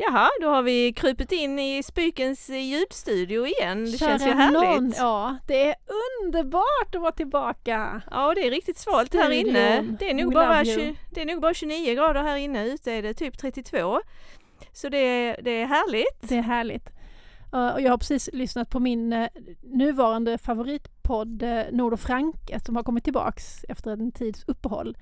Jaha, då har vi krupit in i Spykens ljudstudio igen. Det Kära känns ju härligt. nån, ja, det är underbart att vara tillbaka. Ja, det är riktigt svalt här Studion. inne. Det är, nog We bara love you. 20, det är nog bara 29 grader här inne. Ute är det typ 32. Så det, är- det är härligt. Det är härligt. Och jag har precis lyssnat på min eh, nuvarande favoritpodd uh, Nord och Franke som har kommit tillbaks efter en tids uppehåll.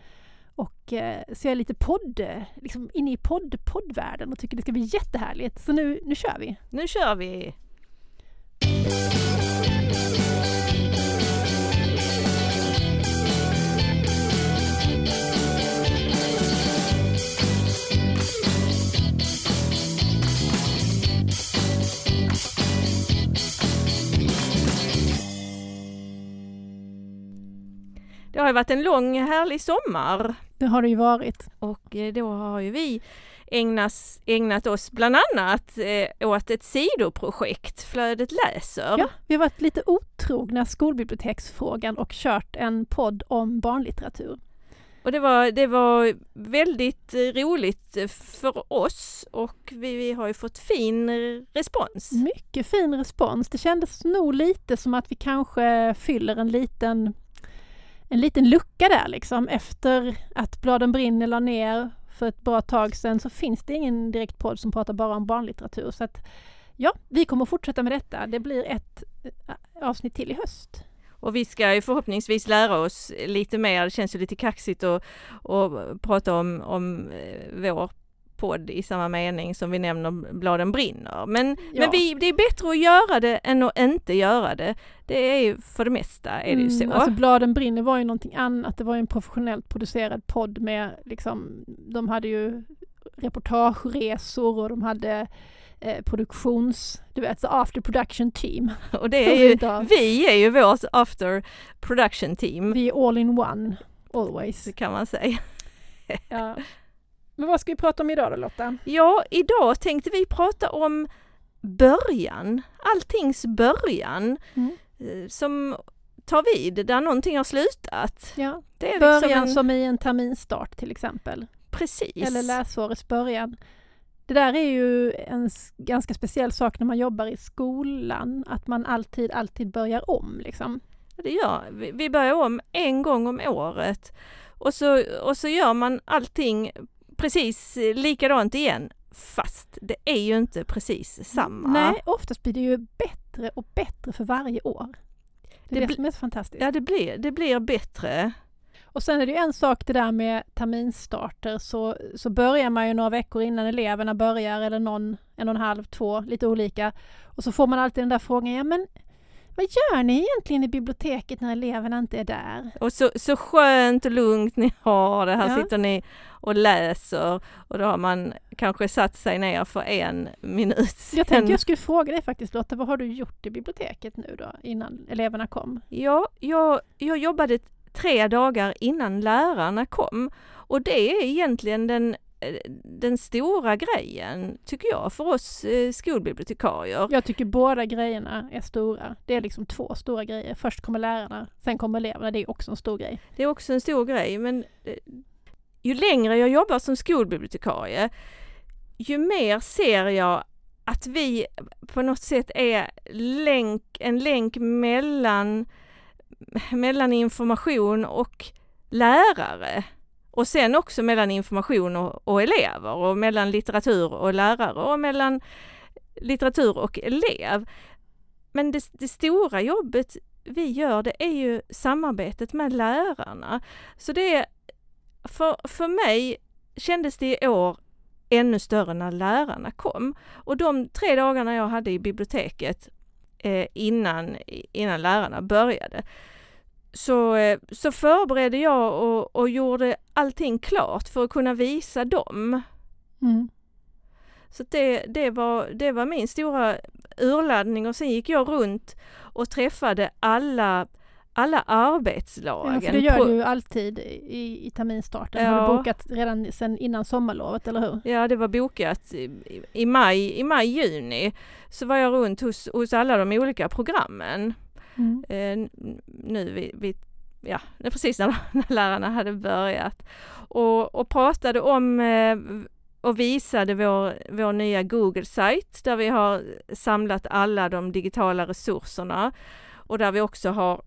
Och eh, så jag är lite podd, liksom inne i podd, poddvärlden och tycker det ska bli jättehärligt. Så nu, nu kör vi! Nu kör vi! Det har ju varit en lång härlig sommar det har det ju varit. och eh, då har ju vi ägnas, ägnat oss bland annat eh, åt ett sidoprojekt, Flödet läser. Ja, vi har varit lite otrogna skolbiblioteksfrågan och kört en podd om barnlitteratur. Och det var, det var väldigt eh, roligt eh, för oss och vi, vi har ju fått fin respons. Mycket fin respons. Det kändes nog lite som att vi kanske fyller en liten, en liten lucka där liksom. Efter att Bladen brinner la ner för ett bra tag sedan så finns det ingen direkt podd som pratar bara om barnlitteratur. Så att ja, vi kommer fortsätta med detta. Det blir ett eh, avsnitt till i höst. Och vi ska ju förhoppningsvis lära oss lite mer, det känns ju lite kaxigt att, att prata om, om eh, vår podd i samma mening som vi nämner Bladen brinner. Men, Ja. men vi, det är bättre att göra det än att inte göra det. Det är ju för det mesta är det ju så. Mm, alltså Bladen brinner var ju någonting annat. Det var ju en professionellt producerad podd med liksom, de hade ju reportageresor och de hade eh, produktions, du vet, the after production team. och det är vi ju, vi är ju vårt after production team, Vi är all in one, always. kan man säga. Ja. Men vad ska vi prata om idag då Lotta? Ja, idag tänkte vi prata om början, alltings början Mm. eh, som tar vid där någonting har slutat. Ja. Det är Början liksom en, som i en terminstart till exempel. precis. Eller läsårets början. Det där är ju en ganska speciell sak när man jobbar i skolan, att man alltid, alltid börjar om liksom. Det gör vi. Vi börjar om en gång om året och så, och så gör man allting precis likadant igen. Fast det är ju inte precis samma. Nej, oftast blir det ju bättre och bättre för varje år. Det är Det som är så fantastiskt. Ja, det blir, det blir bättre. Och sen är det ju en sak det där med terminstarter, så, så börjar man ju några veckor innan eleverna börjar, eller någon, en och en halv, två, lite olika. Och så får man alltid den där frågan, ja men vad gör ni egentligen i biblioteket när eleverna inte är där? Och så, så skönt och lugnt ni har det. Här Ja. sitter ni och läser och då har man kanske satt sig ner för en minut sedan. Jag tänkte jag skulle fråga dig faktiskt Lotta, vad har du gjort i biblioteket nu då, innan eleverna kom? Ja, jag, jag jobbade tre dagar innan lärarna kom och det är egentligen den, den stora grejen, tycker jag, för oss eh, skolbibliotekarier. Jag tycker båda grejerna är stora. Det är liksom två stora grejer. Först kommer lärarna, sen kommer eleverna. Det är också en stor grej. Det är också en stor grej, men eh, ju längre jag jobbar som skolbibliotekarie, ju mer ser jag att vi på något sätt är länk, en länk mellan, mellan information och lärare. Och sen också mellan information och, och elever och mellan litteratur och lärare och mellan litteratur och elev. Men det, det stora jobbet vi gör det är ju samarbetet med lärarna. Så det är, för, för mig kändes det i år ännu större när lärarna kom. Och de tre dagarna jag hade i biblioteket eh, innan, innan lärarna började så, eh, så förberedde jag och, och gjorde allting klart för att kunna visa dem. Mm. Så det, det, var, det var min stora urladdning och sen gick jag runt och träffade alla, alla arbetslagen. Ja, för det gör du ju alltid i, i terminstarten. Har Ja. du bokat redan sen innan sommarlovet, eller hur? Ja, det var bokat i, i maj, i maj, juni. Så var jag runt hos, hos alla de olika programmen. Mm. Eh, nu vid, vid ja, precis när, när lärarna hade börjat. Och, och pratade om, eh, och visade vår, vår nya Google-sajt där vi har samlat alla de digitala resurserna och där vi också har,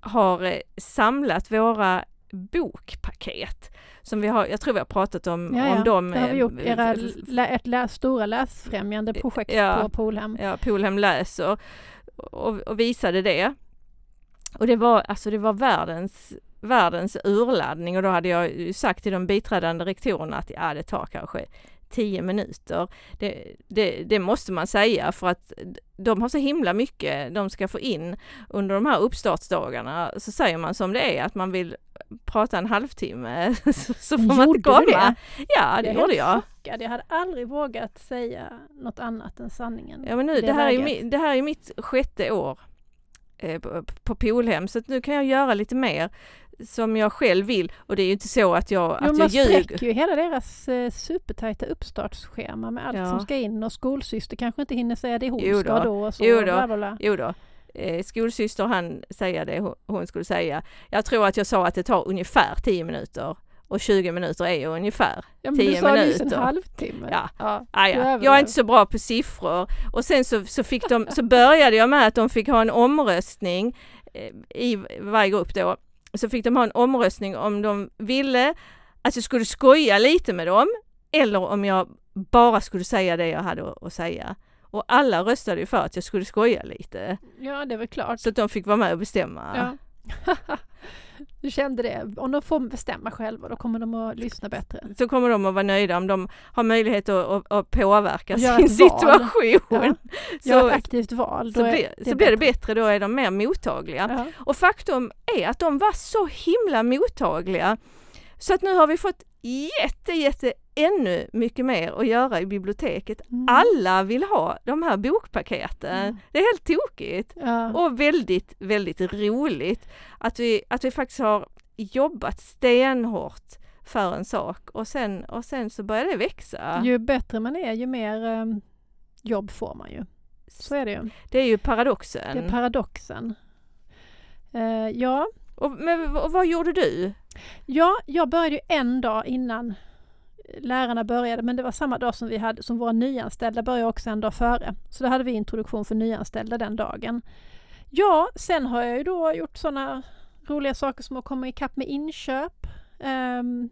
har eh, samlat våra bokpaket som vi har, jag tror vi har pratat om, Ja, ja. om dem. Det har vi gjort, eh, era, ett lä, stora läsfrämjande projekt Ja. på Polhem. ja, Polhem läser och, och visade det. Och det var, alltså det var världens, världens urladdning och då hade jag sagt till de biträdande rektorerna att ja, det tar kanske tio minuter. Det, det, det måste man säga för att de har så himla mycket de ska få in under de här uppstartsdagarna. Så säger man som det är att man vill prata en halvtimme så, så får man inte komma. Ja, det är gjorde jag. chockad. Jag hade aldrig vågat säga något annat än sanningen. Ja men nu, det det, här är läget. mi- det här är mitt sjätte år eh, på, på Polhem så nu kan jag göra lite mer som jag själv vill och det är ju inte så att jag, Jo, att man jag ljuger. spräcker ju hela deras eh, supertajta uppstartsschema med allt Ja. som ska in och skolsyster kanske inte hinner säga det hon Jo ska då. då. Och så, Jo då. Bla, bla, bla. Jo då. Eh, skolsyster han säger det hon- skulle säga. Jag tror att jag sa att det tar ungefär 10 minuter och 20 minuter är ju ungefär. Ja, men 10 du sa nyss en minuter. halvtimme. Ja. Ja. Ah, ja. Jag är inte så bra på siffror och sen så, så, fick de, så började jag med att de fick ha en omröstning eh, i varje grupp då. Så fick de ha en omröstning om de ville att jag skulle skoja lite med dem eller om jag bara skulle säga det jag hade att säga. Och alla röstade ju för att jag skulle skoja lite ja, det är väl klart. så att de fick vara med och bestämma. Ja. du kände det. Om de får bestämma själva då kommer de att lyssna bättre. Så kommer de att vara nöjda om de har möjlighet att, att, att påverka sin situation. Ja. Gör Så, ett aktivt val. Så, blir, det så blir det bättre, då är de mer mottagliga. Ja. Och faktum är att de var så himla mottagliga så att nu har vi fått jätte, jätte ännu mycket mer att göra i biblioteket. Mm. Alla vill ha de här bokpaketen. Mm. Det är helt tokigt Ja. och väldigt, väldigt roligt att vi, att vi faktiskt har jobbat stenhårt för en sak och sen, och sen så börjar det växa. Ju bättre man är ju mer eh, jobb får man ju. Så är det ju. Det är ju paradoxen. Det är paradoxen. Eh, ja, och, men och vad gjorde du? Ja, jag började ju en dag innan lärarna började, men det var samma dag som vi hade, som våra nyanställda började också en dag före. Så då hade vi introduktion för nyanställda den dagen. Ja, sen har jag ju då gjort sådana roliga saker som att komma ikapp med inköp. Um,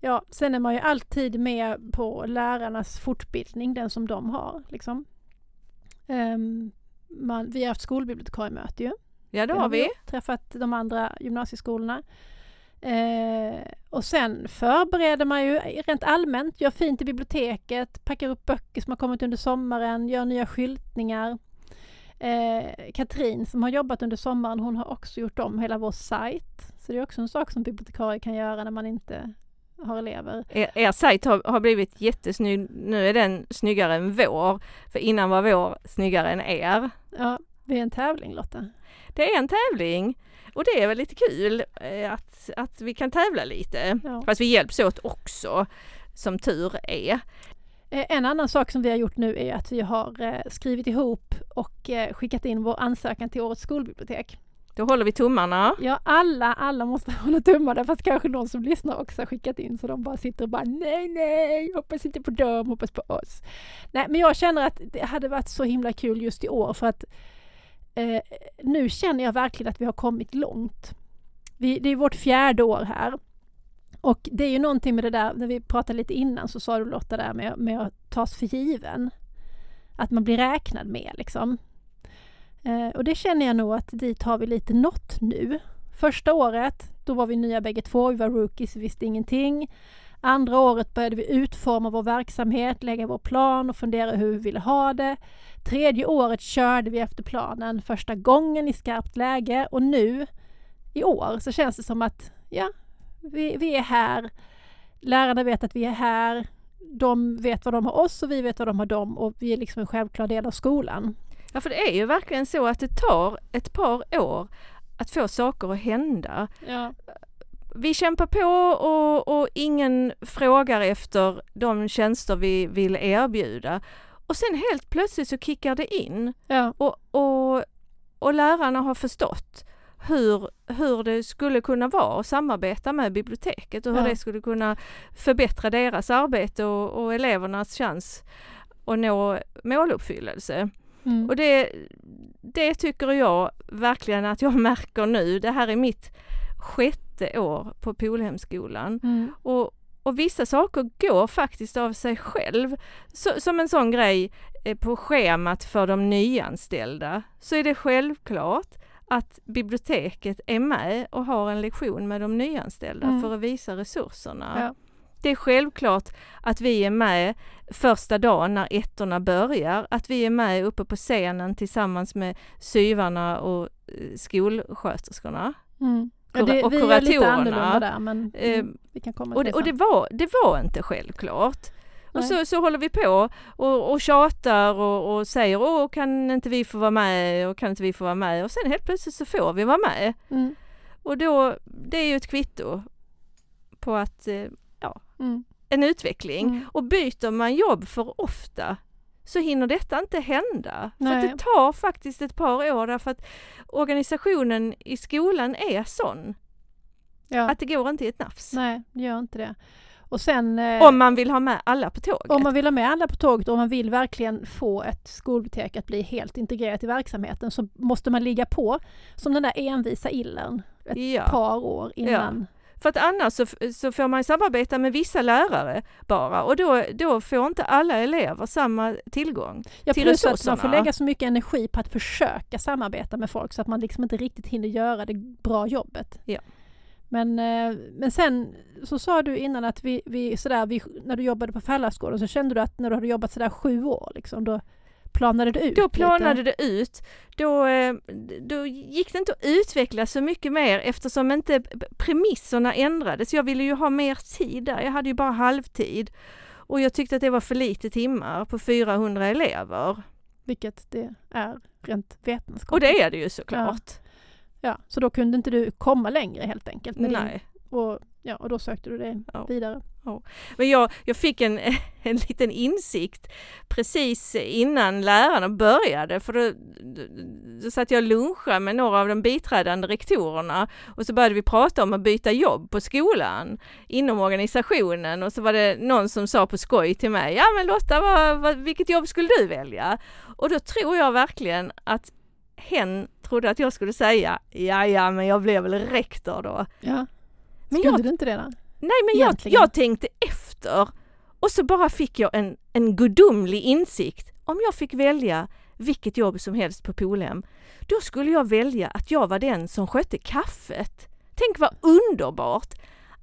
ja, sen är man ju alltid med på lärarnas fortbildning, den som de har. Liksom. Um, man, vi har haft skolbibliotekariemöte ju. Ja, det har vi. Träffat de andra gymnasieskolorna. Eh, och sen förbereder man ju rent allmänt, gör fint i biblioteket, packar upp böcker som har kommit under sommaren, gör nya skyltningar. Eh, Katrin som har jobbat under sommaren, hon har också gjort om hela vår sajt. Så det är också en sak som bibliotekarie kan göra när man inte har elever. Er, er sajt har, har blivit jättesnygg. Nu är den snyggare än vår. För innan var vår snyggare än er. Ja, det är en tävling Lotta. Det är en tävling och det är väl lite kul eh, att, att vi kan tävla lite. Ja. Fast vi hjälps åt också, som tur är. Eh, En annan sak som vi har gjort nu är att vi har eh, skrivit ihop och skickat in vår ansökan till årets skolbibliotek. Då håller vi tummarna. Ja, alla, alla måste hålla tummarna fast kanske någon som lyssnar också har skickat in så de bara sitter och bara nej, nej, hoppas inte på dem, hoppas på oss. Nej, men jag känner att det hade varit så himla kul just i år för att eh, nu känner jag verkligen att vi har kommit långt. Vi, det är vårt fjärde år här. Och det är ju någonting med det där, när vi pratade lite innan så sa du Lotta där med, med att tas för given. Att man blir räknad med liksom. Eh, och det känner jag nog att dit har vi lite nått nu. Första året, då var vi nya bägge två, vi var rookies, vi visste ingenting. Andra året började vi utforma vår verksamhet, lägga vår plan och fundera hur vi ville ha det. Tredje året körde vi efter planen första gången i skarpt läge och nu i år så känns det som att ja, vi, vi är här. Lärarna vet att vi är här. De vet vad de har oss och vi vet vad de har dem och vi är liksom en självklar del av skolan. Ja, för det är ju verkligen så att det tar ett par år att få saker att hända. Ja. Vi kämpar på och, och ingen frågar efter de tjänster vi vill erbjuda. Och sen helt plötsligt så kickar det in Ja. och, och, och lärarna har förstått hur, hur det skulle kunna vara att samarbeta med biblioteket och hur Ja. det skulle kunna förbättra deras arbete och, och elevernas chans att nå måluppfyllelse. Mm. Och det, det tycker jag verkligen att jag märker nu. Det här är mitt sjätte år på Polhemskolan. Mm. Och, och vissa saker går faktiskt av sig själv. Så, som en sån grej eh, på schemat för de nyanställda så är det självklart att biblioteket är med och har en lektion med de nyanställda Mm. för att visa resurserna. Ja. Det är självklart att vi är med första dagen när ettorna börjar, att vi är med uppe på scenen tillsammans med syvarna och eh, skolsköterskorna. Mm. Ja, Kura- det, och vi är lite kuratorerna. annorlunda där men Eh, vi kan komma Och till det, och det, var, det var inte självklart. Och så, så håller vi på och, och tjatar och, och säger åh kan inte vi få vara med och kan inte vi få vara med och sen helt plötsligt så får vi vara med. Mm. Och då, det är ju ett kvitto på att eh, Mm. en utveckling. Mm. Och byter man jobb för ofta så hinner detta inte hända. För att Nej. det tar faktiskt ett par år därför att organisationen i skolan är sån Ja. att det går inte i ett nafs. Nej, det gör inte det. Och sen eh, Om man vill ha med alla på tåget. om man vill ha med alla på tåget och om man vill verkligen få ett skolbibliotek att bli helt integrerat i verksamheten så måste man ligga på som den där envisa illen ett ja. par år innan. För att annars så, så får man samarbeta med vissa lärare bara och då, då får inte alla elever samma tillgång. Ja, till plus att man får resurserna. lägga så mycket energi på att försöka samarbeta med folk så att man liksom inte riktigt hinner göra det bra jobbet. Ja. Men, eh, men sen så sa du innan att vi, vi, sådär, vi, när du jobbade på Fällarsgården så kände du att när du hade jobbat sådär sju år, liksom, då planade det ut Då planade lite. det ut. Då, eh, då gick det inte att utveckla så mycket mer eftersom inte premisserna ändrades. Jag ville ju ha mer tid där. Jag hade ju bara halvtid. Och jag tyckte att det var för lite timmar på 400 elever. Vilket det är rent vetenskapligt. Och det är det ju såklart. Ja, så då kunde inte du komma längre helt enkelt. med din- Nej. och, ja, och då sökte du dig Ja. vidare. Men jag, jag fick en, en liten insikt precis innan lärarna började för då, då satt jag och lunchade med några av de biträdande rektorerna och så började vi prata om att byta jobb på skolan inom organisationen och så var det någon som sa på skoj till mig, ja men Lotta, vad, vad, vilket jobb skulle du välja? Och då tror jag verkligen att hen trodde att jag skulle säga, ja ja men jag blev väl rektor då. Ja. Men Skulle jag du inte det då? Nej men jag, jag tänkte efter och så bara fick jag en, en gudomlig insikt. Om jag fick välja vilket jobb som helst på Polhem, då skulle jag välja att jag var den som skötte kaffet. Tänk vad underbart!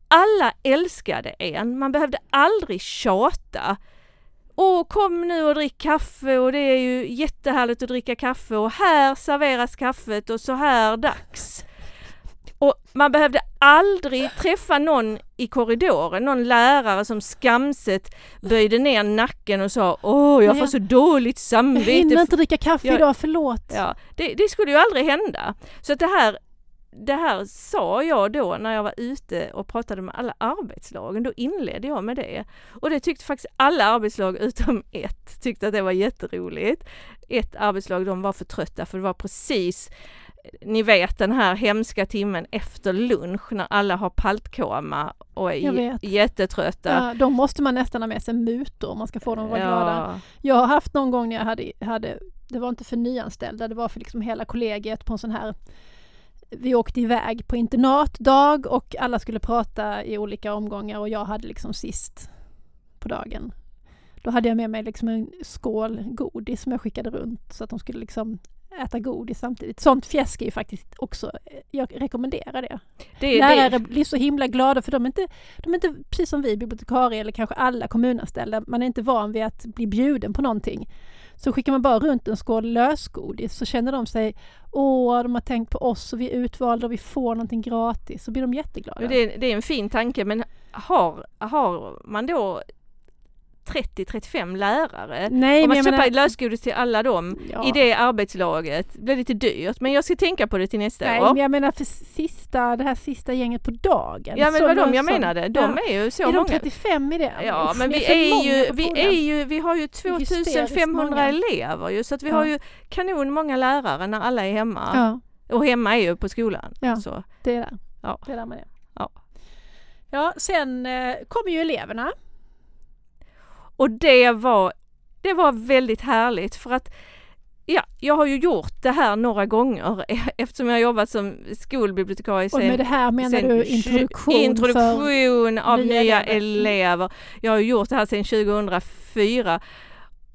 Alla älskade en, man behövde aldrig tjata. Åh, kom nu och drick kaffe och det är ju jättehärligt att dricka kaffe och här serveras kaffet och så här dags. Och man behövde aldrig träffa någon i korridoren, någon lärare som skamset böjde ner nacken och sa Åh, jag får jag- så dåligt Jag samvete. hinner inte dricka kaffe Jag- idag, förlåt. Ja, det, det skulle ju aldrig hända. Så att det här, det här sa jag då när jag var ute och pratade med alla arbetslagen. Då inledde jag med det. Och det tyckte faktiskt alla arbetslag utom ett tyckte att det var jätteroligt. Ett arbetslag, de var för trötta för det var precis ni vet den här hemska timmen efter lunch när alla har paltkoma och är jättetrötta. Ja, då måste man nästan ha med sig mutor om man ska få dem att vara glada. Jag har haft någon gång när jag hade, hade, det var inte för nyanställda, det var för liksom hela kollegiet på en sån här vi åkte iväg på internatdag och alla skulle prata i olika omgångar och jag hade liksom sist på dagen. Då hade jag med mig liksom en skål godis som jag skickade runt så att de skulle liksom äta godis samtidigt. Sånt fjäsk är ju faktiskt också, jag rekommenderar det. Det, Lärare det, blir så himla glada för de är, inte, de är inte, precis som vi bibliotekarier eller kanske alla kommunanställda, man är inte van vid att bli bjuden på någonting. Så skickar man bara runt en skål lösgodis så känner de sig, åh, de har tänkt på oss och vi är utvalda och vi får någonting gratis. Så blir de jätteglada. det, det är en fin tanke men har, har man då 30-35 lärare Nej, Om man köpa menar, lösgodis till alla dem ja. i det arbetslaget, det blir lite dyrt. Men jag ska tänka på det till nästa Nej, år. men jag menar för sista, det här sista gänget på dagen. Ja men Så vad de jag menade, de ja. är ju så är de många. 35 i det? Ja men det vi är, många ju, vi är ju, vi har ju hysteriskt 2500 många. elever ju så att vi Ja. har ju kanon många lärare när alla är hemma. Ja. Och hemma är ju på skolan. Ja. Så, Det är där. Ja. Det är där man är. Ja. Ja, sen eh, kommer ju eleverna. Och det var, det var väldigt härligt för att Ja, jag har ju gjort det här några gånger eftersom jag har jobbat som skolbibliotekarie Och med det här menar sen du introduktion, introduktion av nya nya, elever. elever. Jag har gjort det här sedan 2004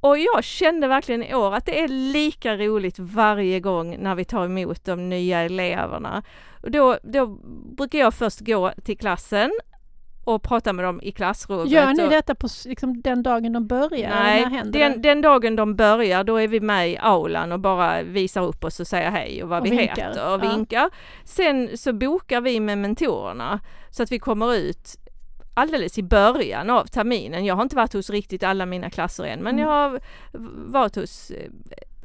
och jag kände verkligen i år att det är lika roligt varje gång när vi tar emot de nya eleverna. Då, då brukar jag först gå till klassen och prata med dem i klassrummet. Gör ni och, detta på liksom, den dagen de börjar? Nej, den, den dagen de börjar då är vi med i aulan och bara visar upp oss och säger hej och vad Och vi vinkar, heter och ja. vinkar. Sen så bokar vi med mentorerna så att vi kommer ut alldeles i början av terminen. Jag har inte varit hos riktigt alla mina klasser än men Mm. jag har varit hos eh,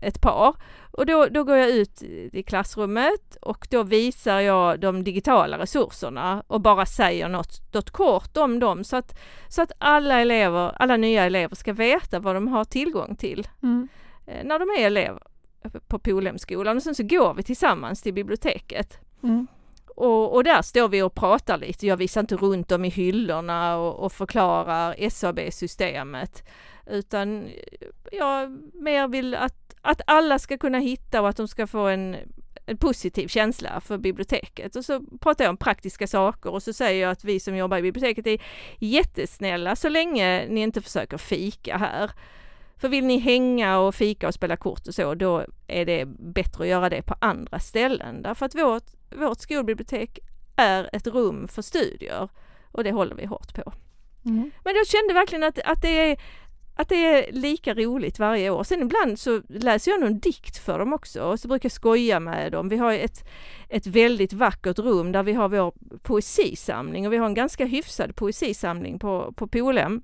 ett par. Och då, då går jag ut i klassrummet och då visar jag de digitala resurserna och bara säger något, något kort om dem så att, så att alla elever, alla nya elever ska veta vad de har tillgång till Mm. eh, när de är elever på Polhemskolan. Och sen så går vi tillsammans till biblioteket. Mm. Och, och där står vi och pratar lite. Jag visar inte runt dem i hyllorna och, och förklarar SAB-systemet. Utan jag mer vill att, att alla ska kunna hitta och att de ska få en, en positiv känsla för biblioteket. Och så pratar jag om praktiska saker och så säger jag att vi som jobbar i biblioteket är jättesnälla så länge ni inte försöker fika här. För vill ni hänga och fika och spela kort och så, då är det bättre att göra det på andra ställen. Därför att vårt, vårt skolbibliotek är ett rum för studier och det håller vi hårt på. Mm. Men jag kände verkligen att, att, det är, att det är lika roligt varje år. Sen ibland så läser jag någon dikt för dem också och så brukar jag skoja med dem. Vi har ett, ett väldigt vackert rum där vi har vår poesisamling och vi har en ganska hyfsad poesisamling på, på Polhem.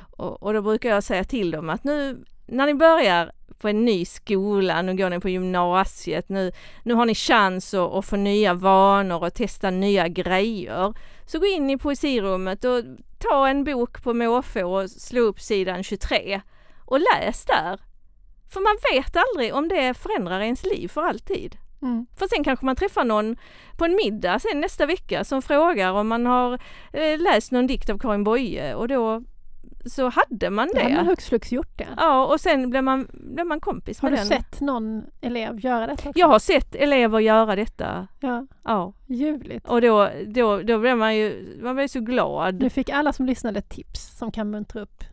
Och, och då brukar jag säga till dem att nu när ni börjar på en ny skola, nu går ni på gymnasiet, nu, nu har ni chans att, att få nya vanor och testa nya grejer. Så gå in i poesirummet och ta en bok på måfå och slå upp sidan 23 och läs där. För man vet aldrig om det förändrar ens liv för alltid. Mm. För sen kanske man träffar någon på en middag sen nästa vecka som frågar om man har eh, läst någon dikt av Karin Boye och då så hade man Då hade man det. hux flux gjort det. Ja och sen blev man, blev man kompis Har med du den. sett någon elev göra detta? också? Jag har sett elever göra detta. Ja, Ja, ljuvligt. och då, då, då blev man ju man blev så glad. Nu fick alla som lyssnade tips som kan muntra upp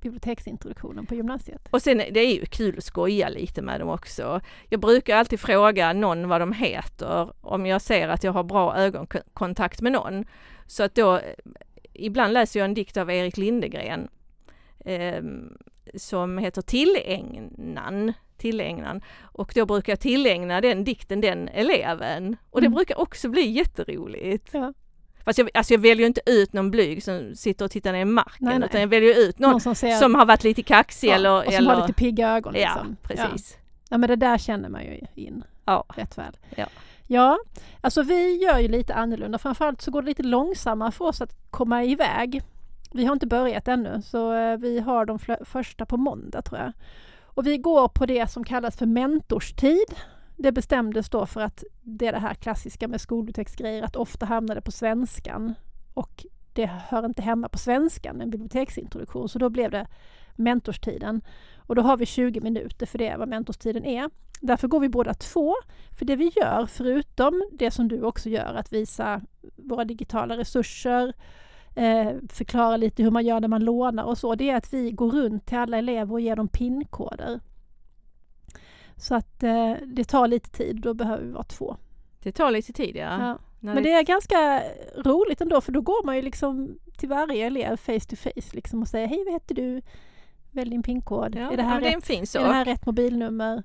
biblioteksintroduktionen på gymnasiet. Och sen det är ju kul att skoja lite med dem också. Jag brukar alltid fråga någon vad de heter om jag ser att jag har bra ögonkontakt med någon. Så att då, ibland läser jag en dikt av Erik Lindegren eh, som heter Tillägnan. Tillägnan. Och då brukar jag tillägna den dikten den eleven. Och det Mm. brukar också bli jätteroligt. Ja. Fast jag, alltså jag väljer inte ut någon blyg som sitter och tittar ner i marken Nej, nej. utan jag väljer ut någon Någon som ser som har varit lite kaxig ja, eller... och som eller har lite pigga ögon. ja, Liksom. precis. Ja. ja, men det där känner man ju in Ja. rätt väl. Ja. ja, alltså vi gör ju lite annorlunda. Framförallt så går det lite långsammare för oss att komma iväg. Vi har inte börjat ännu så eh, vi har de första på måndag tror jag. Och vi går på det som kallas för mentorstid. Det bestämdes då för att det är det här klassiska med skolbiblioteksgrejer att ofta hamnar det på svenskan och det hör inte hemma på svenskan, en biblioteksintroduktion, så då blev det mentorstiden. Och då har vi 20 minuter för det är vad mentorstiden är. Därför går vi båda två. För det vi gör, förutom det som du också gör, att visa våra digitala resurser, eh, förklara lite hur man gör när man lånar och så, det är att vi går runt till alla elever och ger dem pinkoder. Så att eh, det tar lite tid, då behöver vi vara två. Det tar lite tid ja. Ja. Men det är ganska roligt ändå för då går man ju liksom till varje elev face to face liksom och säger hej vad heter du? Välj din pinkod. ja, är, det ja, här men det är rätt, är det här rätt mobilnummer?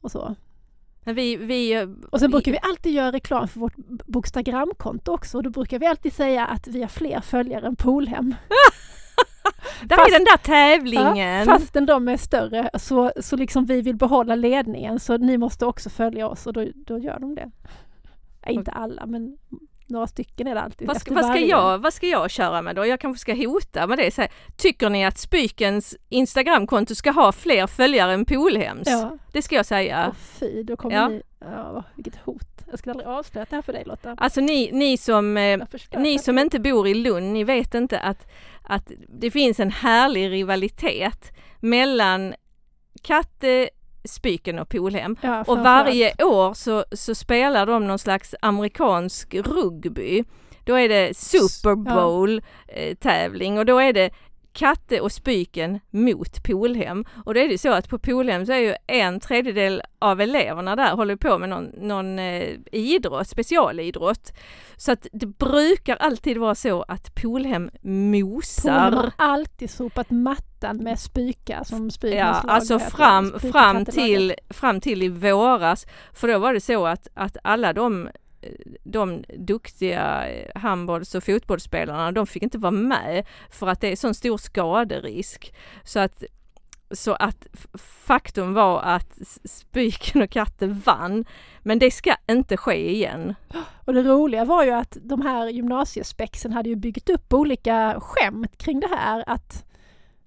Och så. Men vi, vi, Och sen brukar vi alltid göra reklam för vårt Bokstagramkonto också och då brukar vi alltid säga att vi har fler följare än Polhem. där fast- är den där tävlingen! Fastän de är större så, så liksom vi vill behålla ledningen så ni måste också följa oss och då, då gör de det. Nej, inte alla men några stycken är det alltid. Vad ska, vad, ska jag, vad ska jag köra med då? Jag kanske ska hota med det. Så här, tycker ni att Spykens Instagramkonto ska ha fler följare än Polhems? Ja, Det ska jag säga. Åh, fy, då kommer Ja. ni... Ja, vilket hot. Jag skulle aldrig avslöja det här för dig Lotta. Alltså ni, ni som eh, Ni som inte bor i Lund, ni vet inte att, att det finns en härlig rivalitet mellan Katte, Spyken och Polhem. Ja, Och varje år så, så spelar de någon slags amerikansk rugby. Då är det Super Bowl eh, tävling och då är det Katte och Spyken mot Polhem. Och då är det så att på Polhem så är ju en tredjedel av eleverna där håller på med någon, någon eh, idrott, specialidrott. Så att det brukar alltid vara så att Polhem mosar. Polen har alltid sopat mattan med spika som spikens Ja, alltså fram, fram, till, fram till i våras. För då var det så att, att alla de, de duktiga eh, handbolls och fotbollsspelarna, de fick inte vara med för att det är sån stor skaderisk. Så att, så att faktum var att Spiken Spyken och katten vann. Men det ska inte ske igen. Och det roliga var ju att de här gymnasiespexen hade ju byggt upp olika skämt kring det här att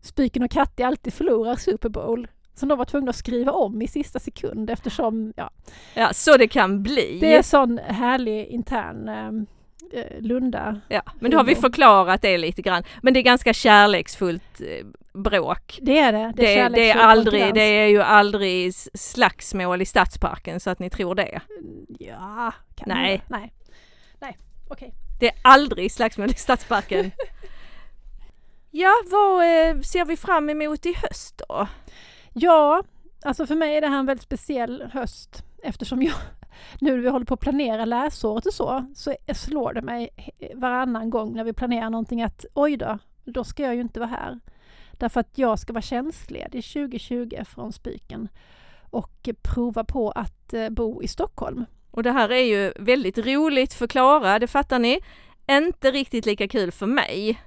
Spiken och Katte alltid förlorar Super Bowl. Som de var tvungna att skriva om i sista sekund eftersom, ja, Ja, så det kan bli. det är sån härlig intern eh, eh, Lunda. Ja, men då har vi förklarat det lite grann. Men det är ganska kärleksfullt eh, bråk. Det är det. Det är, Det, det, är aldrig, det är ju aldrig slagsmål i Stadsparken så att ni tror det. Ja, kan Nej. det? Nej. Nej, okej. Det är aldrig slagsmål i Stadsparken. ja, vad eh, ser vi fram emot i höst då? Ja, alltså för mig är det här en väldigt speciell höst eftersom jag nu när vi håller på att planera läsåret och så, så slår det mig varannan gång när vi planerar någonting att oj då, då ska jag ju inte vara här. Därför att jag ska vara tjänstledig 2020 från Spiken och prova på att eh, bo i Stockholm. Och det här är ju väldigt roligt för Klara, det fattar ni. Inte riktigt lika kul för mig.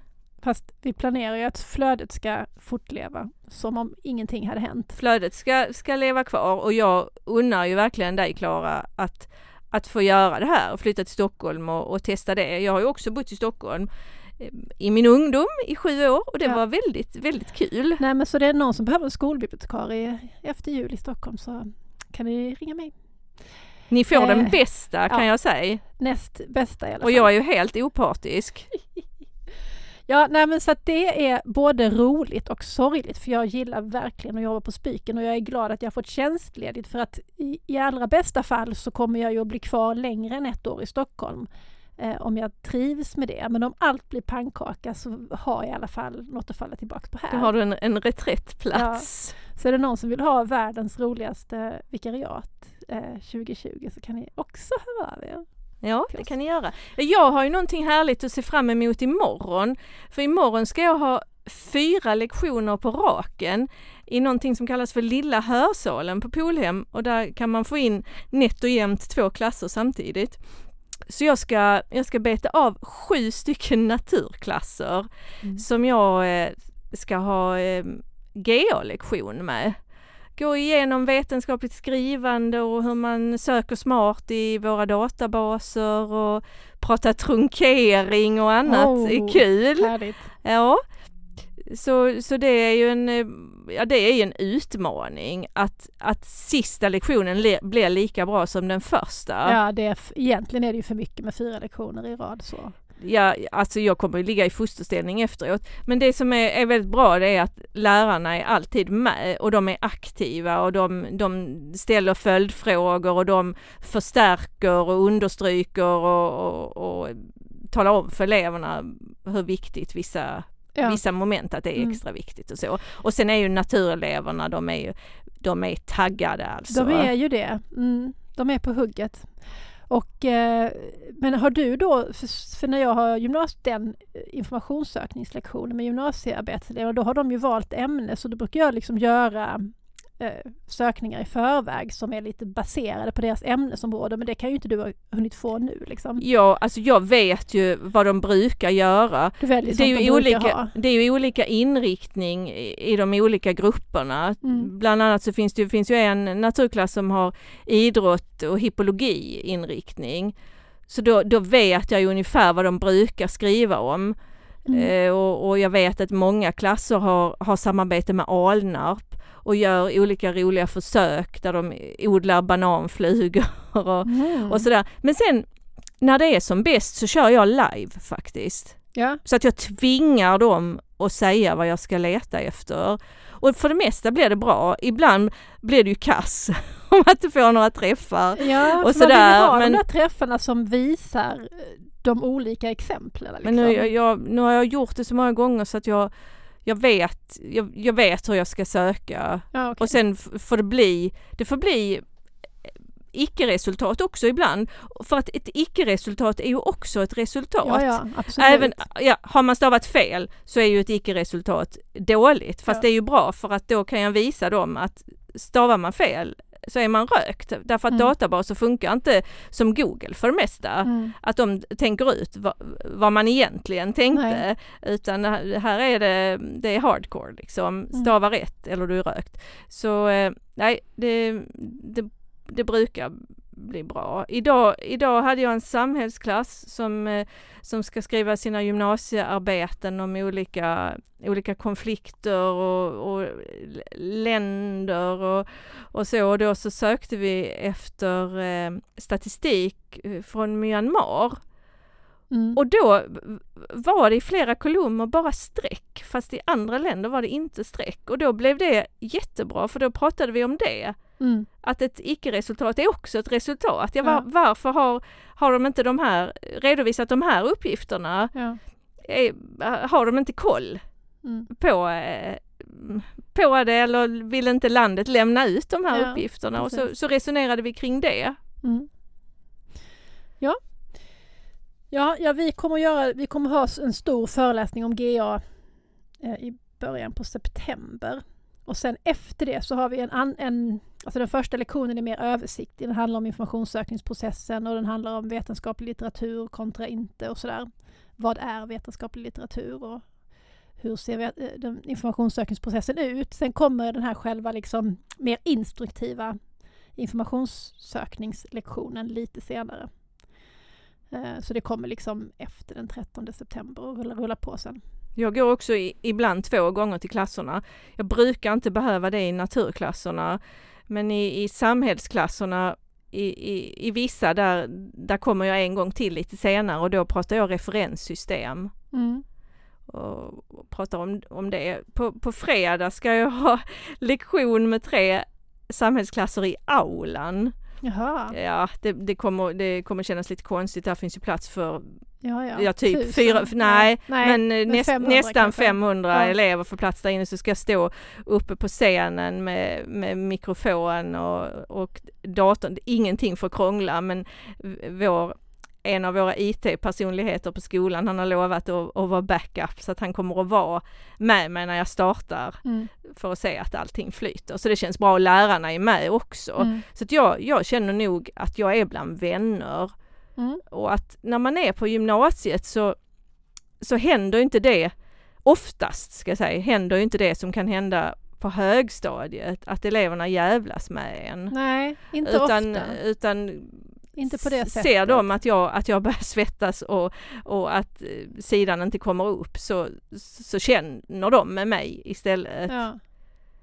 Fast vi planerar ju att flödet ska fortleva som om ingenting hade hänt. Flödet ska, ska leva kvar och jag unnar ju verkligen dig Klara att, att få göra det här och flytta till Stockholm och, och testa det. Jag har ju också bott i Stockholm eh, i min ungdom i sju år och det Ja. var väldigt, väldigt kul. Nej men så det är någon som behöver en skolbibliotekarie efter jul i Stockholm så kan ni ringa mig. Ni får den Eh, bästa kan ja. jag säga. Näst bästa i alla fall. Och jag är ju helt opartisk. Ja, nej men så att det är både roligt och sorgligt för jag gillar verkligen att jobba på Spiken och jag är glad att jag har fått tjänstledigt för att i, i allra bästa fall så kommer jag ju att bli kvar längre än ett år i Stockholm. Eh, om jag trivs med det. Men om allt blir pannkaka så har jag i alla fall något att falla tillbaka på här. Då har du en, en reträttplats. Så är det någon som vill ha världens roligaste vikariat eh, 2020 så kan ni också höra av er. Ja, det kan ni göra. Jag har ju någonting härligt att se fram emot imorgon. För imorgon ska jag ha fyra lektioner på raken i någonting som kallas för Lilla hörsalen på Polhem och där kan man få in nätt och jämnt två klasser samtidigt. Så jag ska, jag ska beta av sju stycken naturklasser Mm. som jag eh, ska ha eh, GA-lektion med. Gå igenom vetenskapligt skrivande och hur man söker smart i våra databaser och prata trunkering och annat Oh. är kul. Härligt. Ja. Så, så det är ju en, ja, det är ju en utmaning att, att sista lektionen le, blir lika bra som den första. Ja, det är, egentligen är det ju för mycket med fyra lektioner i rad så. Ja, alltså jag kommer att ligga i fosterställning efteråt. Men det som är, är väldigt bra det är att lärarna är alltid med och de är aktiva och de, de ställer följdfrågor och de förstärker och understryker och, och, och talar om för eleverna hur viktigt vissa, Ja. vissa moment att det är Mm. extra viktigt och så. Och sen är ju natureleverna, de är ju de är taggade alltså. De är ju det. Mm, de är på hugget. Och, eh, men har du då, för, för när jag har gymnasiet, den informationssökningslektionen med gymnasiearbetselever, då har de ju valt ämne så då brukar jag liksom göra sökningar i förväg som är lite baserade på deras ämnesområde men det kan ju inte du ha hunnit få nu liksom. Ja, alltså jag vet ju vad de brukar göra. Du väljer Det är, ju de olika, ha. det är ju olika inriktning i, de olika grupperna. Mm. Bland annat så finns det ju, finns ju en naturklass som har idrott och hippologi inriktning. Så då, då vet jag ju ungefär vad de brukar skriva om. Mm. Eh, och, och jag vet att många klasser har, har samarbete med Alnarp och gör olika roliga försök där de odlar bananflugor och, Mm. och sådär. Men sen när det är som bäst så kör jag live faktiskt. Ja. Så att jag tvingar dem att säga vad jag ska leta efter. Och för det mesta blir det bra. Ibland blir det ju kass om man inte får några träffar. Ja, Och och så man vill sådär, ha men- de där träffarna som visar de olika exemplen. Liksom. Men nu, jag, jag, nu har jag gjort det så många gånger så att jag, jag, vet, jag, jag vet hur jag ska söka. ja, okej. Och sen får det bli, det får bli icke-resultat också ibland. För att ett icke-resultat är ju också ett resultat. ja, ja. Även, ja, har man stavat fel så är ju ett icke-resultat dåligt. Fast det är ju bra för att då kan jag visa dem att stavar man fel så är man rökt. Därför att Mm. databaser funkar inte som Google för det mesta. Mm. Att de tänker ut vad, vad man egentligen tänkte. Nej. Utan här är det, det är hardcore liksom. Mm. Stava rätt eller du är rökt. Så eh, nej, det, det, det brukar bli bra. Idag, idag hade jag en samhällsklass som, eh, som ska skriva sina gymnasiearbeten om olika, olika konflikter och, och länder och, och så. Och då så sökte vi efter eh, statistik eh, från Myanmar. Mm. Och då var det i flera kolumner bara streck, fast i andra länder var det inte streck. Och då blev det jättebra, för då pratade vi om det. Mm. Att ett icke-resultat är också ett resultat. Ja, var. Varför har, har de inte de här, redovisat de här uppgifterna? Ja. Är, har de inte koll Mm. på, eh, på det eller vill inte landet lämna ut de här Ja, uppgifterna? Och så, precis. så resonerade vi kring det. Mm. Ja. Ja, ja, vi kommer, göra, vi kommer ha en stor föreläsning om GA eh, i början på september. Och sen efter det så har vi en, an, en alltså den första lektionen är mer översiktlig. Den handlar om informationssökningsprocessen och den handlar om vetenskaplig litteratur kontra inte och sådär. Vad är vetenskaplig litteratur och hur ser eh, den informationssökningsprocessen ut? Sen kommer den här själva liksom mer instruktiva informationssökningslektionen lite senare. Eh, så det kommer liksom efter den 13 september och rulla, på sen. Jag går också i, ibland två gånger till klasserna. Jag brukar inte behöva det i naturklasserna. Men i, i samhällsklasserna, i, i, i vissa där, där kommer jag en gång till lite senare och då pratar jag referenssystem. Och, och pratar om, om det. På, på fredag ska jag ha lektion med tre samhällsklasser i aulan. Jaha, Ja, det, det, kommer, det kommer kännas lite konstigt. Där finns ju plats för ja, ja. Ja, typ Tusen. fyra, nej, nej. men, eh, näst, 500 nästan kanske. 500 Ja. elever får plats där inne så ska jag stå uppe på scenen med, med mikrofon och, och datorn. Ingenting för att krångla men vår, en av våra IT-personligheter på skolan han har lovat att, att vara backup så att han kommer att vara med mig när jag startar Mm. för att se att allting flyter. Så det känns bra och lärarna är med också. Mm. Så att jag, jag känner nog att jag är bland vänner Mm. och att när man är på gymnasiet så, så händer inte det, oftast ska jag säga, händer inte det som kan hända på högstadiet, att eleverna jävlas med en. Nej, inte utan, ofta. utan Inte på det sättet. ser de att jag, att jag börjar svettas och, och att eh, sidan inte kommer upp så, så känner de med mig istället. Ja.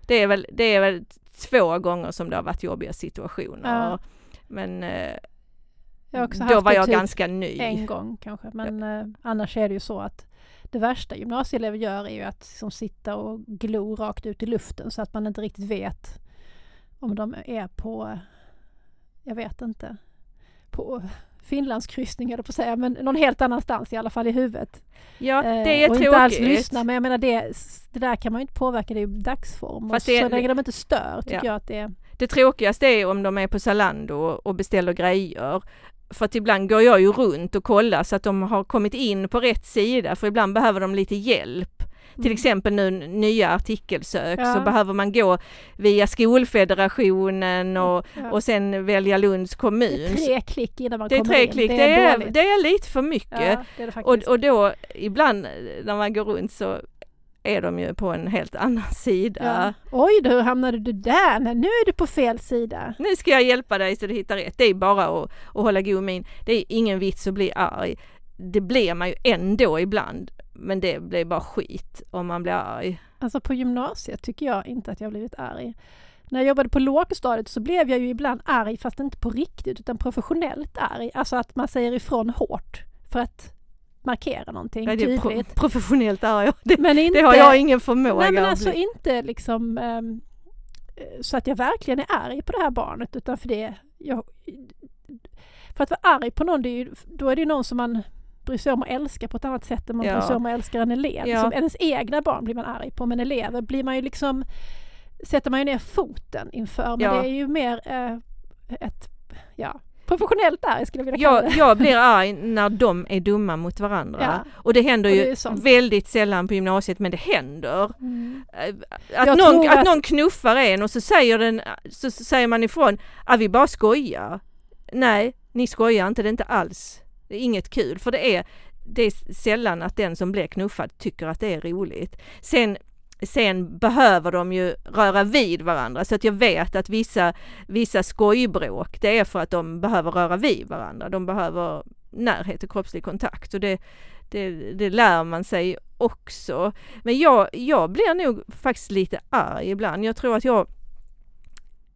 Det, är väl, det är väl två gånger som det har varit jobbiga situationer. Ja. Men eh, Jag också då haft var det jag typ ganska ny. en gång kanske. Men eh, annars är det ju så att det värsta gymnasieelever gör är ju att liksom sitta och glo rakt ut i luften så att man inte riktigt vet om de är på, jag vet inte, på Finlandskryssning eller på att säga, men någon helt annanstans i alla fall i huvudet. Ja, Eh, det är och tråkigt. inte alls lyssna, men jag menar det, det där kan man ju inte påverka, det är ju dagsform. Fast och det- så länge de inte stör tycker Ja. jag att det är... Det tråkigaste är om de är på Zalando och beställer grejer. För att ibland går jag ju runt och kollar så att de har kommit in på rätt sida för ibland behöver de lite hjälp. Till Mm. exempel nu nya artikelsök så Ja. behöver man gå via skolfederationen och, Ja. och sen välja Lunds kommun. det är tre klick innan man Det är kommer tre in. klick, det det är, är, dåligt. det är lite för mycket. Ja, det är det Och, och då ibland när man går runt så är de ju på en helt annan sida. Ja. Oj då, hur hamnade du där? Nej, nu är du på fel sida. Nu ska jag hjälpa dig så du hittar rätt. Det är bara att, att hålla god min. Det är ingen vits att bli arg. Det blir man ju ändå ibland. Men det blir bara skit om man blir arg. Alltså på gymnasiet tycker jag inte att jag har blivit arg. När jag jobbade på lågstadiet så blev jag ju ibland arg fast inte på riktigt utan professionellt arg. Alltså att man säger ifrån hårt för att markera någonting Ja, det är pro professionellt arg. Det, Men inte, det har jag ingen förmåga nej, men alltså inte liksom eh, så att jag verkligen är arg på det här barnet utan för det jag, för att vara arg på någon, är ju, då är det ju någon som man bryr sig om att älska på ett annat sätt än man Ja. bryr sig om att älska en elev. Ja. Som ens egna barn blir man arg på, men elever blir man ju liksom sätter man ju ner foten inför. Men Ja. det är ju mer eh, ett ja, professionellt arg skulle jag vilja kalla Jag, jag blir arg när de är dumma mot varandra. Ja. Och det händer Och det ju sånt. väldigt sällan på gymnasiet men det händer. Mm. Eh, Jag Att någon, att att- någon knuffar en och så säger, den, så säger man ifrån att vi bara skojar. Nej, ni skojar inte, det är inte alls. Det är inget kul för det är, det är sällan att den som blir knuffad tycker att det är roligt. Sen, sen behöver de ju röra vid varandra så att jag vet att vissa, vissa skojbråk det är för att de behöver röra vid varandra. De behöver närhet och kroppslig kontakt och det, det, det lär man sig också. Men jag, jag blir nog faktiskt lite arg ibland. Jag tror att jag,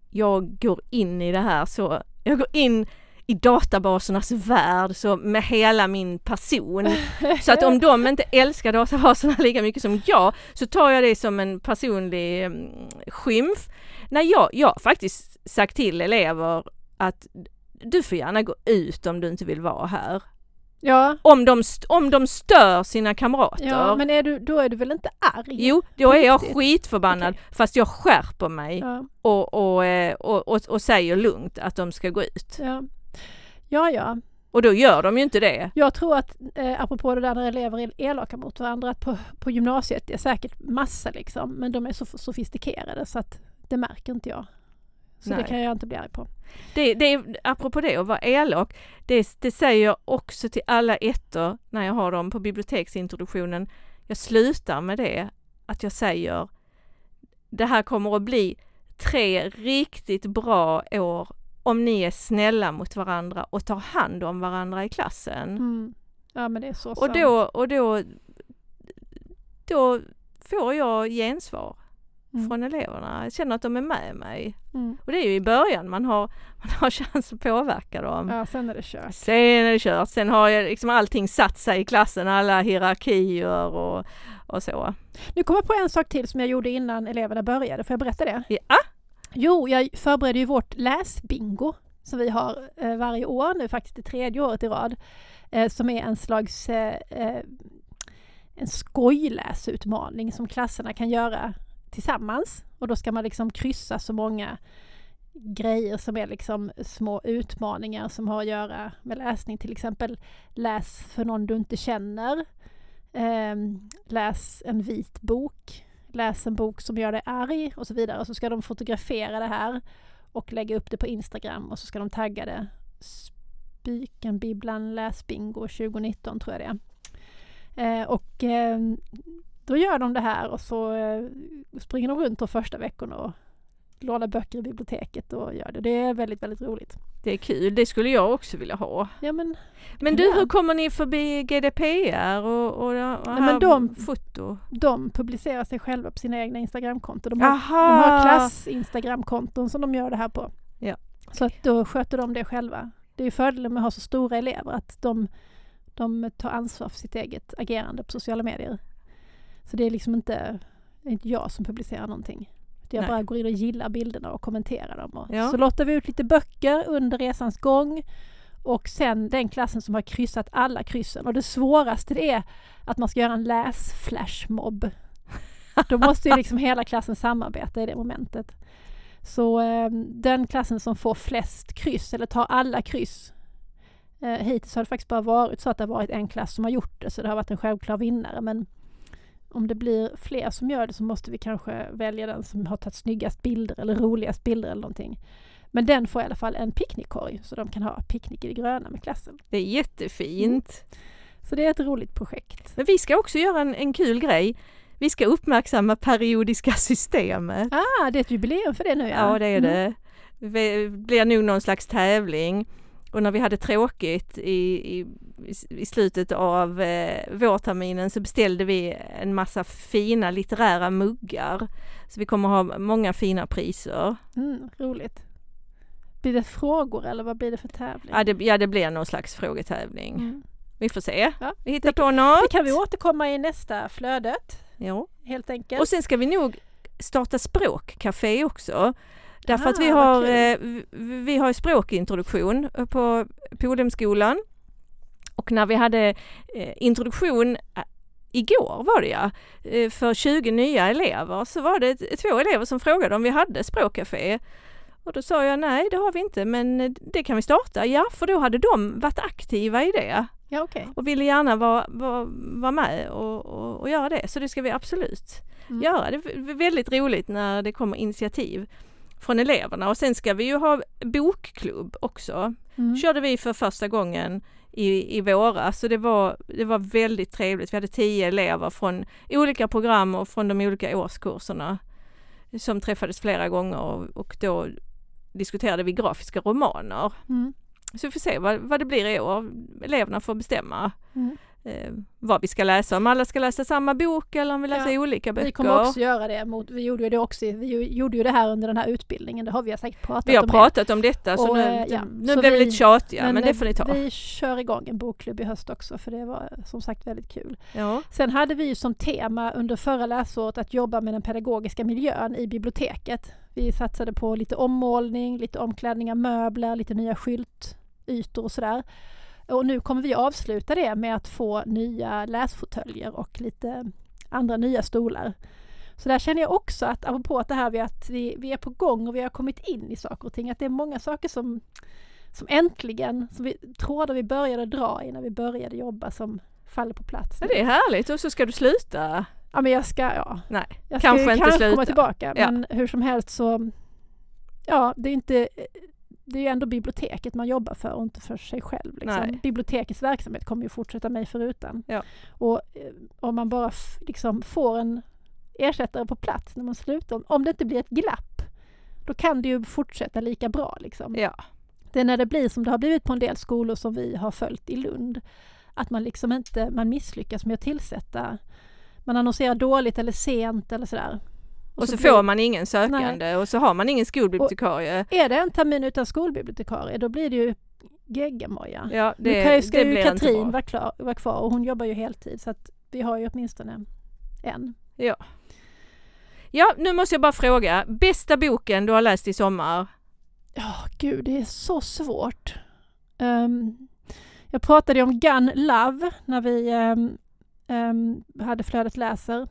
jag går in i det här så, jag går in i databasernas värld så med hela min person. Så att om de inte älskar databaserna lika mycket som jag så tar jag det som en personlig mm, skymf. När jag, jag har faktiskt sagt till elever att du får gärna gå ut om du inte vill vara här. Ja, Om de, om de stör sina kamrater. ja, men är du, då är du väl inte arg? Jo, då är jag skitförbannad fast jag skärper mig Ja, och, och, eh, och, och, och säger lugnt att de ska gå ut. ja. Ja, ja. Och då gör de ju inte det. Jag tror att, eh, apropå det där när elever är elaka mot varandra, att på, på gymnasiet det är säkert massa liksom, men de är så sofistikerade så att det märker inte jag. Så det Nej. kan jag inte bli arg på. det, det är, apropå det att vara elak, det, det säger jag också till alla ettor när jag har dem på biblioteksintroduktionen. Jag slutar med det, att jag säger det här kommer att bli tre riktigt bra år om ni är snälla mot varandra och tar hand om varandra i klassen. Mm. Ja men det är så Och sant. då, och då, då får jag gensvar Mm. från eleverna. Jag känner att de är med mig. Mm. Och det är ju i början man har, man har chans att påverka dem. Ja, sen är det kört. Sen är det kört. Sen har jag liksom allting satt sig i klassen, alla hierarkier och, och så. Nu kommer jag på en sak till som jag gjorde innan eleverna började. Får jag berätta det? Ja, Jo, jag förbereder ju vårt läsbingo som vi har eh, varje år nu, faktiskt det tredje året i rad. Eh, som är en slags eh, eh, en skojläsutmaning som klasserna kan göra tillsammans. Och då ska man liksom kryssa så många grejer som är liksom små utmaningar som har att göra med läsning. Till exempel läs för någon du inte känner. Ehm, läs en vit bok. Läs en bok som gör dig arg och så vidare. Och så ska de fotografera det här och lägga upp det på Instagram och så ska de tagga det Spikenbibblan läsbingo 2019 tror jag det är. Eh, och eh, då gör de det här och så eh, springer de runt de första veckorna och lånar böcker i biblioteket och gör det. Det är väldigt, väldigt roligt. det är kul. Det skulle jag också vilja ha. Ja men, Men du, göra. hur kommer ni förbi GDPR och, och, här Nej, men de- foto? de publicerar sig själva på sina egna Instagramkonton. De har Aha! De har klass-instagramkonton som de gör det här på. Ja. Så att då sköter de det själva. Det är fördelen med att ha så stora elever att de, de tar ansvar för sitt eget agerande på sociala medier. Så det är liksom inte, inte jag som publicerar någonting. Jag Nej. bara går in och gillar bilderna och kommenterar dem. Och Ja. Så lottar vi ut lite böcker under resans gång. Och sen den klassen som har kryssat alla kryssen. Och det svåraste det är att man ska göra en läsflashmob. Då måste ju liksom hela klassen samarbeta i det momentet. Så eh, den klassen som får flest kryss, eller tar alla kryss. Eh, hittills har det faktiskt bara varit så att det har varit en klass som har gjort det, så det har varit en självklar vinnare. Men om det blir fler som gör det så måste vi kanske välja den som har tagit snyggast bilder eller roligast bilder eller någonting. Men den får i alla fall en picknickkorg så de kan ha picknick i det gröna med klassen. Det är jättefint. Så det är ett roligt projekt. Men vi ska också göra en, en kul grej. Vi ska uppmärksamma periodiska systemet. Ah, det är ett jubileum för det nu Ja, det är Mm. det. Det blir nog någon slags tävling. Och när vi hade tråkigt i, i, i slutet av eh, vårterminen så beställde vi en massa fina litterära muggar. Så vi kommer ha många fina priser. Mm, roligt. Blir det frågor eller vad blir det för tävling? Ja det, ja, det blir någon slags frågetävling. Mm. Vi får se. Ja, Vi hittar på något. Det kan vi återkomma i nästa flödet, Ja. helt enkelt. Och sen ska vi nog starta språkcafé också. Därför att vi Ah, har, eh, vi- vi har språkintroduktion på Polhemskolan. Och när vi hade eh, introduktion eh, igår var det ja, eh, för 20 nya elever så var det två elever som frågade om vi hade språkcafé. Och då sa jag nej det har vi inte men det kan vi starta. Ja för då hade de varit aktiva i det Ja, okej. och ville gärna vara, vara, vara med och, och, och göra det. Så det ska vi absolut Mm. göra. Det är väldigt roligt när det kommer initiativ från eleverna och sen ska vi ju ha bokklubb också. Mm. körde vi för första gången i, i våras så det var, det var väldigt trevligt. Vi hade tio elever från olika program och från de olika årskurserna som träffades flera gånger och, och då diskuterade vi grafiska romaner. Mm. Så vi får se vad, vad det blir i år. Eleverna får bestämma Mm. Eh, vad vi ska läsa. Om alla ska läsa samma bok eller om vi läser Ja, olika böcker. Vi kommer också göra det. Mot, vi gjorde ju det också. Vi ju- gjorde ju det här under den här utbildningen. Det har vi säkert pratat vi har om. pratat om detta så Och, nu, eh, ja, nu så blev vi lite tjatiga men, det eh, får ni ta. Vi kör igång en bokklubb i höst också för det var som sagt väldigt kul. Ja. Sen hade vi ju som tema under förra läsåret att jobba med den pedagogiska miljön i biblioteket. Vi satsade på lite ommålning, lite omklädning av möbler, lite nya skyltytor och sådär. Och nu kommer vi avsluta det med att få nya läsfåtöljer och lite andra nya stolar. Så där känner jag också att, apropå att det här med att vi, vi är på gång och vi har kommit in i saker och ting, att det är många saker som, som äntligen, som vi trådar vi började dra i när vi började jobba som faller på plats. Ja, det är härligt och så ska du sluta. Ja men jag ska, ja. Nej, Jag ska Kanske inte kanske sluta. komma tillbaka Ja. men hur som helst så Ja, det är inte Det är ju ändå biblioteket man jobbar för och inte för sig själv. Liksom. Bibliotekets verksamhet kommer ju fortsätta mig förutan. Ja. Och eh, om man bara liksom får en ersättare på plats när man slutar, om det inte blir ett glapp, då kan det ju fortsätta lika bra. Liksom. ja. Det är när det blir som det har blivit på en del skolor som vi har följt i Lund. Att man liksom inte, man misslyckas med att tillsätta, man annonserar dåligt eller sent eller sådär. Och så blir- får man ingen sökande och så har man ingen skolbibliotekarie. Är det en termin utan skolbibliotekarie då blir det ju geggamoja. Ja, Nu det, kan ju, ska ju Katrin vara, klar, vara kvar och hon jobbar ju heltid så att vi har ju åtminstone en. Ja, nu måste jag bara fråga. Bästa boken du har läst i sommar? Ja, gud, det är så svårt. Ehm, jag pratade ju om Gun Love när vi ehm, ehm, hade Flödet läser.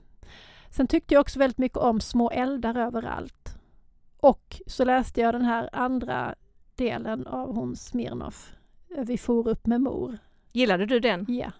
Sen tyckte jag också väldigt mycket om Små eldar överallt. Och så läste jag den här andra delen av hon Smirnoff. Vi for upp med mor. Gillade du den? Ja,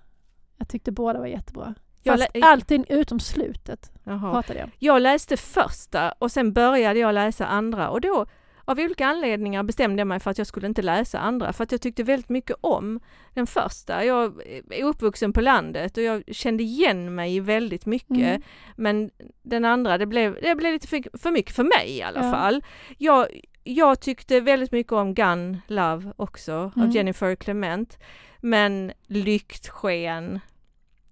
jag tyckte båda var jättebra. Jag Fast allting utom slutet Jaha. pratade jag. Jag läste första och sen började jag läsa andra och då av olika anledningar bestämde jag mig för att jag skulle inte läsa andra för att jag tyckte väldigt mycket om den första. Jag är uppvuxen på landet och jag kände igen mig väldigt mycket. Mm. Men den andra, det blev, det blev lite för, för mycket för mig i alla Ja. fall. Jag, jag tyckte väldigt mycket om Gun Love också Mm. av Jennifer Clement. Men Lyktsken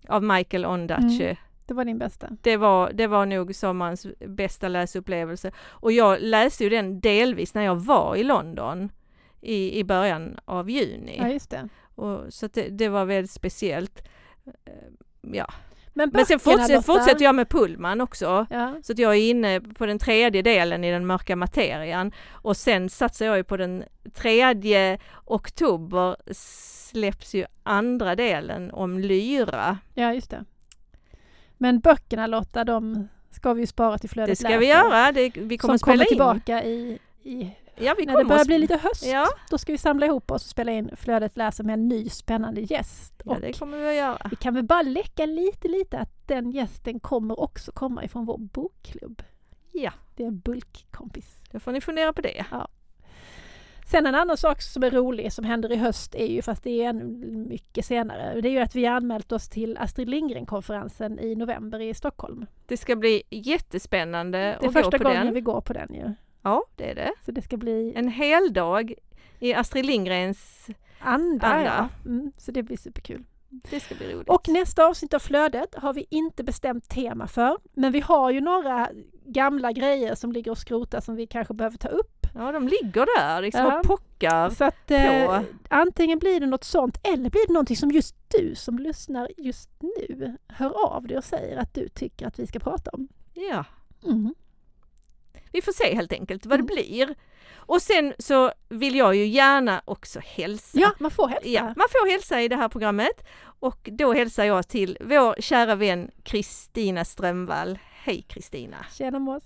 av Michael Ondaatje Mm. Det var din bästa. det var, det var nog sommarens bästa läsupplevelse. Och jag läste ju den delvis när jag var i London i, i början av juni. Ja, just det. Och, så det, det var väldigt speciellt. Eh, Ja. Men, Men sen fortsätter, fortsätter jag med Pullman också. Ja. Så att jag är inne på den tredje delen i den mörka materian. Och sen satsar jag ju på den tredje oktober släpps ju andra delen om Lyra. ja, just det. Men böckerna Lotta, de ska vi ju spara till flödet Det ska läser. vi göra. Det, vi kommer som spela kommer in. tillbaka i, i Ja, när det börjar bli lite höst. Ja, Då ska vi samla ihop oss och spela in Flödet läser med en ny spännande gäst. ja, och det kommer vi att göra. vi kan väl bara läcka lite, lite att den gästen kommer också komma ifrån vår bokklubb. Ja, Det är en bulkkompis. då får ni fundera på det. Sen en annan sak som är rolig som händer i höst är ju, fast det är ännu mycket senare, det är ju att vi har anmält oss till Astrid Lindgren-konferensen i november i Stockholm. Det ska bli jättespännande Det är att gå första på gången den. vi går på den ju. Ja, det är det. Så det ska bli En hel dag i Astrid Lindgrens... anda. Anda. Ja. Mm, så det blir superkul. Det ska bli roligt. Och nästa avsnitt av Flödet har vi inte bestämt tema för, men vi har ju några gamla grejer som ligger och skrotar som vi kanske behöver ta upp. Ja, de ligger där liksom Ja. och pockar. Så att eh, antingen blir det något sånt eller blir det någonting som just du som lyssnar just nu hör av dig och säger att du tycker att vi ska prata om. Ja, Mm. vi får se helt enkelt vad det Mm. blir. Och sen så vill jag ju gärna också hälsa. Ja, man får hälsa. Ja, man får hälsa i det här programmet och då hälsar jag till vår kära vän Kristina Strömvall. Hej Kristina! Tjena Mås.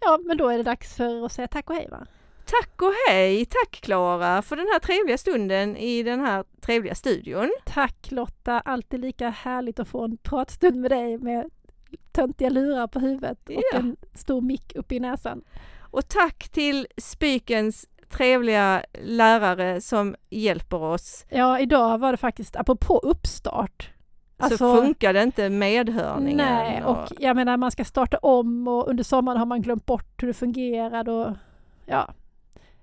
Ja, men då är det dags för att säga tack och hej va? Tack och hej! Tack Klara för den här trevliga stunden i den här trevliga studion. Tack Lotta, alltid lika härligt att få en pratstund med dig med töntiga lurar på huvudet och Ja. en stor mick uppe i näsan. Och tack till Spykens trevliga lärare som hjälper oss. Ja, idag var det faktiskt, apropå uppstart, så funkade inte medhörningen. Alltså- Nej, och jag menar man ska starta om och under sommaren har man glömt bort hur det fungerade och ja.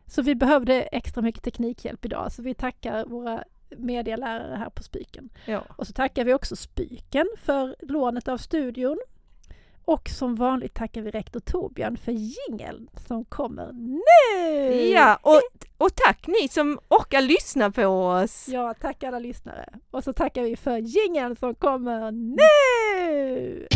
Så vi behövde extra mycket teknikhjälp idag så vi tackar våra medialärare här på Spyken. ja. Och så tackar vi också Spyken för lånet av studion. Och som vanligt tackar vi rektor Torbjörn för jingeln som kommer nu! ja, och, och tack ni som orkar lyssna på oss. Ja, tack alla lyssnare. Och så tackar vi för jingeln som kommer nu!